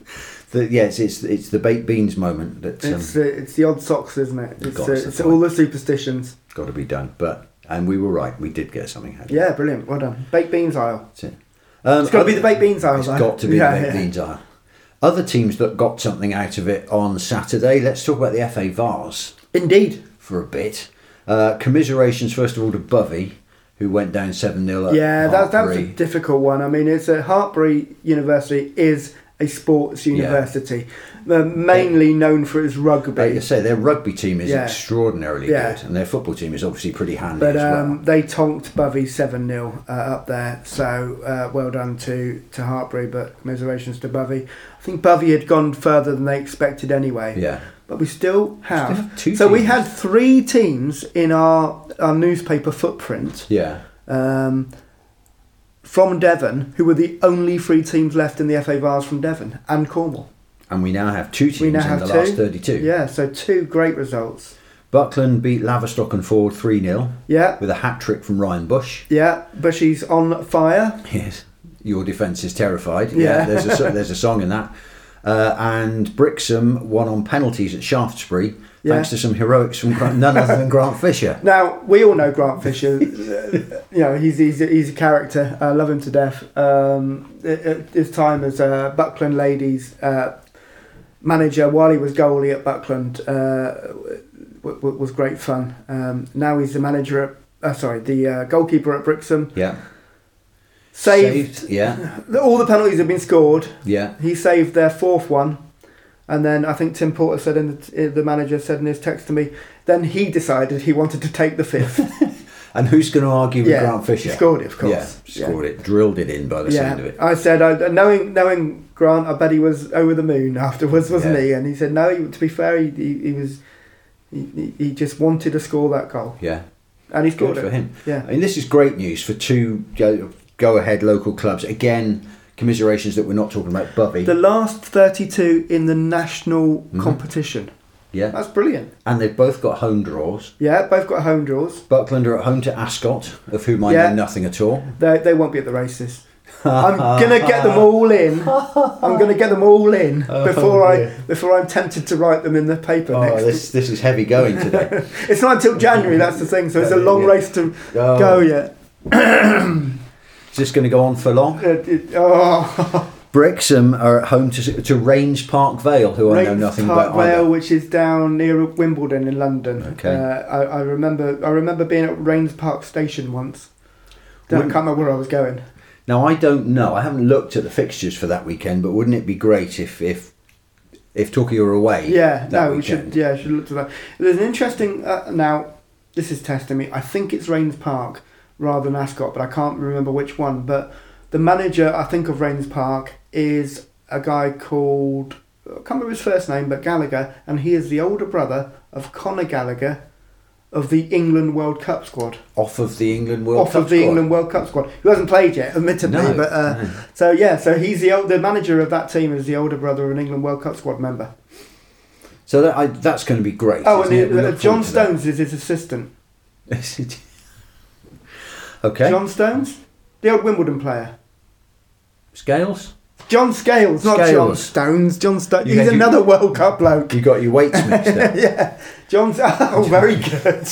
The, yes, it's it's the baked beans moment that's um, it's uh, it's the odd socks, isn't it? It's, uh, it's all the superstitions. got to be done. But and we were right. We did get something. Yeah, brilliant. Well done. Baked beans aisle. That's it. Um, It's got to be the baked beans aisle. It's though. got to be Yeah, the baked yeah. beans are. Other teams that got something out of it on Saturday. Let's talk about the FA Vase Indeed. for a bit. Uh, commiserations first of all to Bovey, who went down seven 0 Yeah, that, that was a difficult one. I mean, it's a Hartpury University is a sports university, uh, mainly known for its rugby. Like rugby. say, their rugby team is Yeah. extraordinarily Yeah. good, and their football team is obviously pretty handy But as well. um, they tonked Bovey 7 0 uh, up there. So uh, well done to, to Hartpury, but commiserations to Bovey. I think Bovey had gone further than they expected anyway. yeah, But we still have. have two so we had three teams in our, our newspaper footprint yeah, um, from Devon who were the only three teams left in the FA Vase from Devon and Cornwall. And we now have two teams in have the two. last thirty-two. Yeah, so two great results. Buckland beat Laverstock and Ford three 0 Yeah, with a hat trick from Ryan Bush. yeah. Bushy's on fire. Yes, your defence is terrified. Yeah. there's a there's a song in that. Uh, and Brixham won on penalties at Shaftesbury Yeah. thanks to some heroics from Grant, none other than Grant Fisher. Now we all know Grant Fisher. you know he's he's a, he's a character. I love him to death. Um, his time as uh, Buckland ladies uh, manager, while he was goalie at Buckland, uh, w- w- was great fun. Um, now he's the manager at. Uh, sorry, the uh, goalkeeper at Brixham. Yeah, Saved, Yeah, all the penalties have been scored. yeah, He saved their fourth one, and then I think Tim Porter said in the, the manager said in his text to me. Then he decided he wanted to take the fifth. and who's going to argue with Yeah, Grant Fisher? scored it, of course. Yeah, scored it, drilled it in by the sound of it. I said, I, knowing knowing Grant, I bet he was over the moon afterwards, wasn't Yeah. he? And he said, no. He, to be fair, he, he, he was he, he- he just wanted to score that goal. Yeah. and he's Good scored for him. Yeah. I mean, this is great news for two go, go ahead local clubs. Again, commiserations that we're not talking about Bovey. The last 32 in the national Mm-hmm. competition. Yeah. That's brilliant. And they've both got home draws. Yeah, both got home draws. Buckland are at home to Ascot, of whom I Yeah. know nothing at all. They, they won't be at the races. I'm gonna get them all in. I'm gonna get them all in before I before I'm tempted to write them in the paper Oh, next. this this is heavy going today. It's not until January. That's the thing. So it's a long Yeah. race to Oh. go yet. Is this going to go on for long? Uh, it- oh, Brixham are at home to to Raynes Park Vale, who I know nothing Park about. Vale, either. which is down near Wimbledon in London. Okay. Uh, I, I remember. I remember being at Raynes Park Station once. I Wouldn't- can't remember where I was going. Now I don't know. I haven't looked at the fixtures for that weekend, but wouldn't it be great if if if Torquay were away? Yeah, no, we should. Yeah, should look to that. There's an interesting. Uh, now, this is testing me. I think it's Raynes Park rather than Ascot, but I can't remember which one. But the manager, I think, of Raynes Park is a guy called. I can't remember his first name, but Gallagher, and he is the older brother of Conor Gallagher, of the England World Cup squad. Off of the England World off Cup of the squad. England World Cup squad, who hasn't played yet, admittedly. No, but uh, no. so yeah, so he's the old, the manager of that team is the older brother of an England World Cup squad member. So that, I, that's going to be great. Oh, and it? Uh, John forward to that. Stones is his assistant. Is okay. John Stones, the old Wimbledon player. Scales. John Scales, not John Stones. John Stones. You He's had you- another World Cup bloke. You got your weights mixed up. yeah, John. Oh, very good.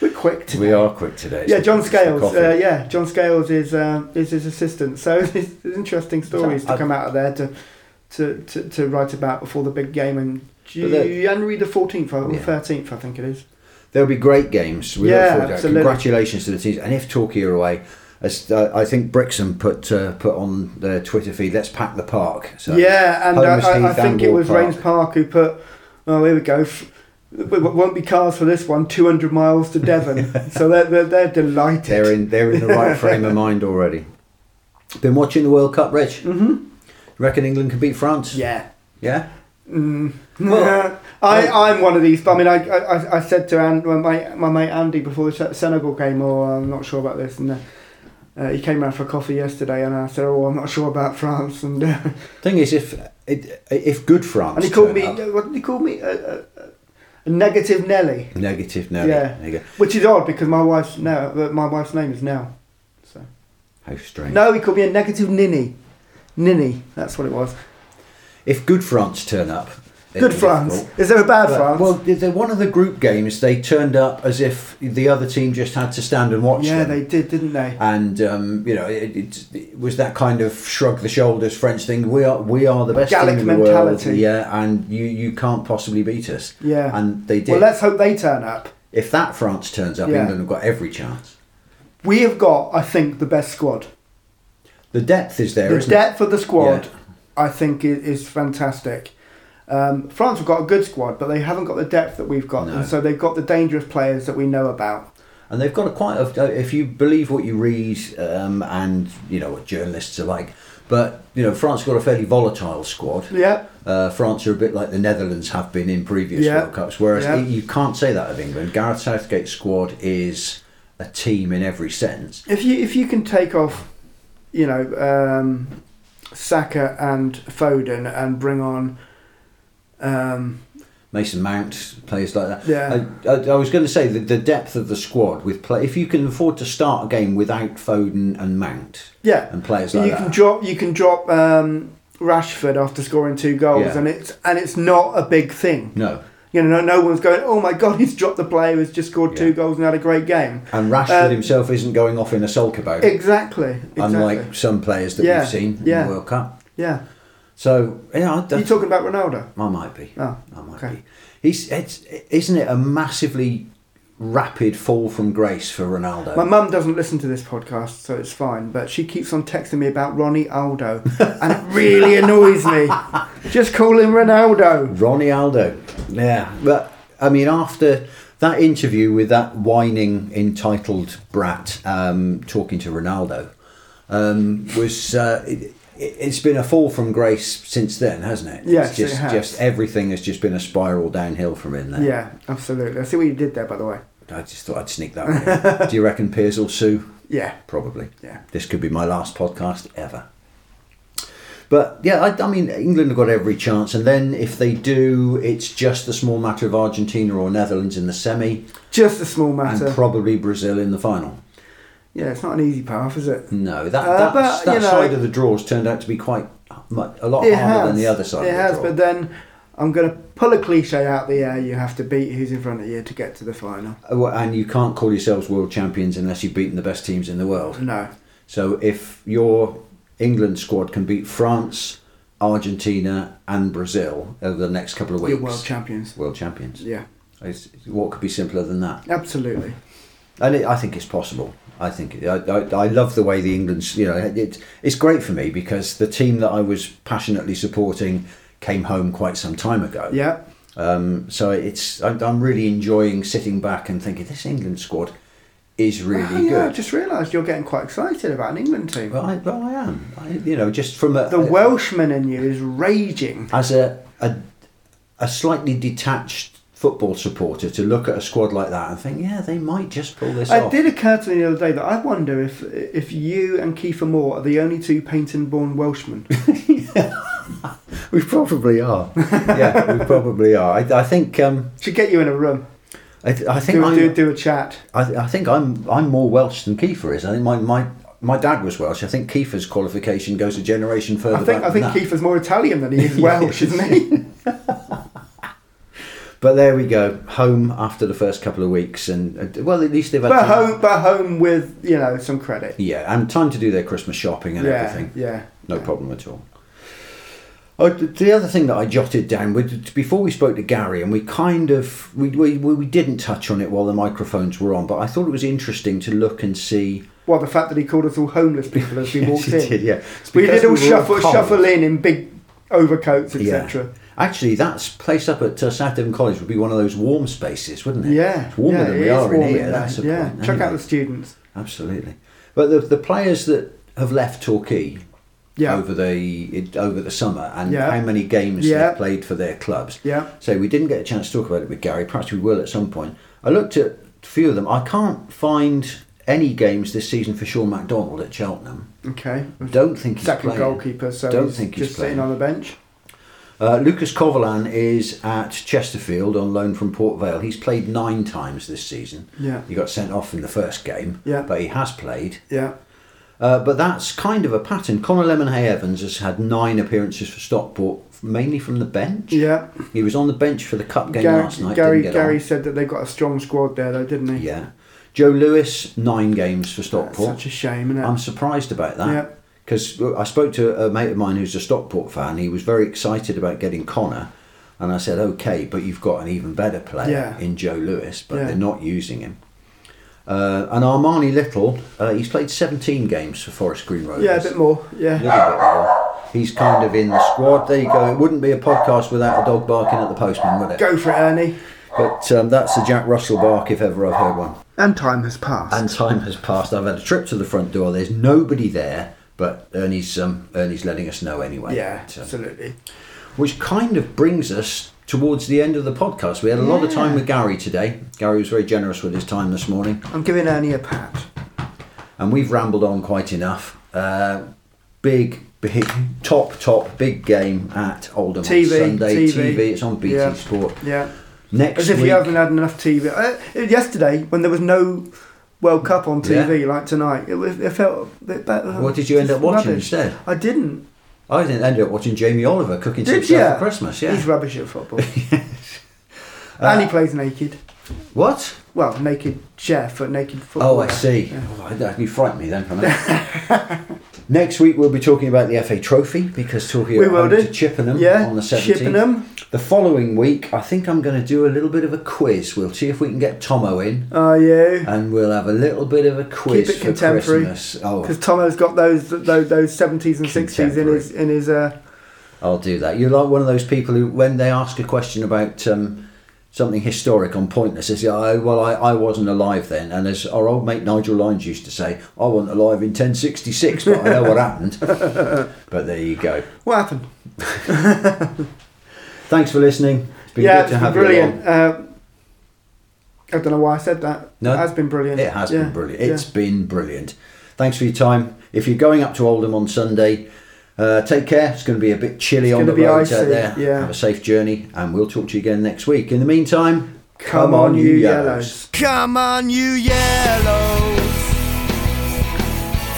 We're quick today. we are quick today. Yeah, John It's the Scales. coffee. Uh, yeah, John Scales is uh, is his assistant. So there's, there's interesting stories to I- come out of there to, to, to, to write about before the big game in But the- January the fourteenth or Yeah. thirteenth, I think it is. There'll be great games. We Yeah, forward to that. absolutely. Congratulations to the teams. And if Torquay are away, as uh, I think Brixham put uh, put on their Twitter feed, let's pack the park. So yeah, and uh, Holmes I, I think it was Raynes Park who put. Oh, here we go. It won't be cars for this one. Two hundred miles to Devon. so they're, they're they're delighted. they're in they're in the right frame of mind already. Been watching the World Cup, Rich. Mhm. Reckon England can beat France? Yeah. Yeah. Mm. Well, I, I- I'm one of these. I mean, I, I, I said to and my, mate- my mate Andy before the Senegal game, or I'm not sure about this, and uh, uh, he came round for coffee yesterday, and I said, oh, I'm not sure about France, and uh, Thing is, if if good France and he called me, up- what did he call me? A, a, a negative Nelly, negative, Nelly. Yeah. there you go. which is odd because my wife's now, my wife's name is Nell. So How strange. no, he called me a negative ninny, ninny. That's what it was. If good France turn up, Good France. difficult. Is there a bad But- France? Well, the- the- one of the group games, they turned up as if the other team just had to stand and watch yeah, them. they did, didn't they? and um, you know, it, it, it was that kind of shrug the shoulders French thing. We are we are the best Gallic team in the mentality. world, yeah, and you you can't possibly beat us. Yeah. And they did. Well, let's hope they turn up. if that France turns up, Yeah. England have got every chance. We have got, I think, the best squad. The depth is there, the depth of the squad, Yeah. I think, is fantastic. Um, France have got a good squad, but they haven't got the depth that we've got, No. and so they've got the dangerous players that we know about. And they've got a quite a, if you believe what you read um, and you know what journalists are like. But you know, France got a fairly volatile squad. Yeah, Uh, France are a bit like the Netherlands have been in previous Yeah. World Cups, whereas Yeah. you can't say that of England. Gareth Southgate's squad is a team in every sense. if you if you can take off, you know, um, Saka and Foden and bring on, um, Mason Mount, players like that. Yeah. I, I, I was going to say that the depth of the squad with play. If you can afford to start a game without Foden and Mount yeah, and players like you that, can drop you can drop um, Rashford after scoring two goals, Yeah. and it's and it's not a big thing. no. You know, no, no one's going, oh my god, he's dropped the player who's just scored two goals and had a great game. And Rashford Um, himself isn't going off in a sulk about it, Exactly. exactly. unlike some players that Yeah, we've seen in the World Cup. yeah. So yeah, you talking about Ronaldo? I might be. Oh, I might okay. be. He's it's isn't it a massively rapid fall from grace for Ronaldo? My mum doesn't listen to this podcast, so it's fine. But she keeps on texting me about Ronnie Aldo, and it really annoys me. Just call him Ronaldo. Ronnie Aldo. Yeah, but I mean, after that interview with that whining entitled brat um, talking to Ronaldo, um, was uh, it, it's been a fall from grace since then, hasn't it? Yes, it's just it has. just everything has just been a spiral downhill from in there. Yeah, absolutely. I see what you did there, by the way. I just thought I'd sneak that one. in. Do you reckon Piers will sue? Yeah, Probably. yeah. This could be my last podcast ever. But yeah, I, I mean, England have got every chance, and then if they do, it's just a small matter of Argentina or Netherlands in the semi, Just a small matter. and probably Brazil in the final. Yeah, it's not an easy path, is it? No, that Uh, that's, but, that know- side of the draws turned out to be quite much, a lot harder has. than the other side. It of the has, draw. but then I'm going to pull a cliche out the air. You have to beat who's in front of you to get to the final. Uh, well, and you can't call yourselves world champions unless you've beaten the best teams in the world. No. So if your England squad can beat France, Argentina, and Brazil over the next couple of weeks, You're world champions. world champions. Yeah, It's, what could be simpler than that? absolutely. And it, I think it's possible. I think I, I, I love the way the England's. You know, it, it's great for me because the team that I was passionately supporting came home quite some time ago. Yeah. Um, so it's I, I'm really enjoying sitting back and thinking this England squad is really Oh, yeah, I good. just realised you're getting quite excited about an England team. Well, I, well, I am. I, you know, just from a, the Welshman in you is raging. as a, a a slightly detached football supporter to look at a squad like that and think, yeah, they might just pull this It off. did occur to me the other day that I wonder if if you and Kiefer Moore are the only two Paignton-born Welshmen. We probably are. yeah, we probably are. I, I think. Um, Should get you in a room. I, th- I think. Do, do, do a chat. I, th- I think I'm. I'm more Welsh than Kiefer is. I think my my. My dad was Welsh. I think Kiefer's qualification goes a generation further I think I think that. Kiefer's more Italian than he is Welsh, isn't he? But there we go, home after the first couple of weeks, and uh, well, at least they've had but home, but home with you know some credit. Yeah, and time to do their Christmas shopping and yeah, everything. yeah. No problem at all. Oh, the other thing that I jotted down with, before we spoke to Gary, and we kind of we, we we didn't touch on it while the microphones were on, but I thought it was interesting to look and see. Well, the fact that he called us all homeless people as we Yes, walked in. did, yeah. We did all were shuffle cold. shuffle in in big overcoats, Yeah. Actually, that's placed up at uh, South Devon College would be one of those warm spaces, wouldn't it? Yeah, it's warmer yeah, than we are in here. That's the yeah. point. Check out the students. Absolutely. But the the players that have left Torquay Yeah, over the it, over the summer and Yeah. how many games Yeah. they've played for their clubs. yeah. So we didn't get a chance to talk about it with Gary. Perhaps we will at some point. I looked at a few of them. I can't find any games this season for Shaun MacDonald at Cheltenham. Okay. Don't think he's Second playing. goalkeeper, so Don't he's think he's just sitting playing. on the bench. Uh, Lucas Covolan is at Chesterfield on loan from Port Vale. He's played nine times this season. Yeah, He got sent off in the first game, Yeah. but he has played. yeah. Uh, but that's kind of a pattern. Connor Lemonheigh-Evans has had nine appearances for Stockport, mainly from the bench. Yeah. He was on the bench for the cup game Gary, last night. Gary, Gary on. said that they've got a strong squad there, though, didn't he? Yeah. Joe Lewis, nine games for That's Stockport. such a shame, isn't it? I'm surprised about that. yeah. Because I spoke to a mate of mine who's a Stockport fan. He was very excited about getting Connor, and I said, "Okay, but you've got an even better player Yeah. in Joe Lewis, but Yeah. they're not using him." Uh, and Armani Little, uh, he's played 17 games for Forest Green Rovers. Yeah, a bit more. A Yeah. little bit more. He's kind of in the squad. There you go. It wouldn't be a podcast without a dog barking at the postman, would it? Go for it, Ernie. But um, that's a Jack Russell bark if ever I've heard one. And time has passed. And time has passed. I've had a trip to the front door. There's nobody there, but Ernie's um, Ernie's letting us know anyway. yeah, um, absolutely. which kind of brings us towards the end of the podcast. We had a lot of time with Gary today. Gary was very generous with his time this morning, I'm giving Ernie a pat. and we've rambled on quite enough. Uh, big, big, top, top, big game at Oldham TV, on Sunday. TV. It's on BT Yeah. Sport. Yeah. Next As if week, you haven't had enough TV. Uh, yesterday, when there was no World Cup on TV like tonight, it, it felt a bit better. what did you end up watching Rubbish. instead? I didn't. I didn't end up watching Jamie Oliver cooking some Did ya? for Christmas. Yeah. He's rubbish at football. and he uh, plays naked. What? Well, naked chef, but naked football. Oh, I see. Yeah. Oh, that- you frightened me then for a minute. Next week we'll be talking about the FA Trophy because talking We do. to Chippenham Yeah, on the 17th. Chippenham. The following week, I think I'm going to do a little bit of a quiz. We'll see if we can get Tomo in, Are you? and we'll have a little bit of a quiz Keep it for contemporary. Christmas. Oh, Because Tomo's got those those those seventies and sixties in his in his. Uh, I'll do that. You're like one of those people who, when they ask a question about um, something historic on Pointless, they say, oh, "Well, I, I wasn't alive then." And as our old mate Nigel Lyons used to say, "I wasn't alive in 1066, but I know what happened." but there you go. what happened? Thanks for listening. It's been yeah, good to it's have been you brilliant. along. Uh, I don't know why I said that. No, it has been brilliant. It has Yeah, been brilliant. yeah. It's been brilliant. Thanks for your time. If you're going up to Oldham on Sunday, uh, take care. It's going to be a bit chilly It's on the gonna be roads out there. yeah. Have a safe journey, and we'll talk to you again next week. In the meantime, Come on, you yellows. Come on, you yellows.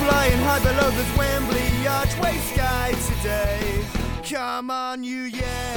Flying high below the Wembley archway sky today. Come on, you yellows.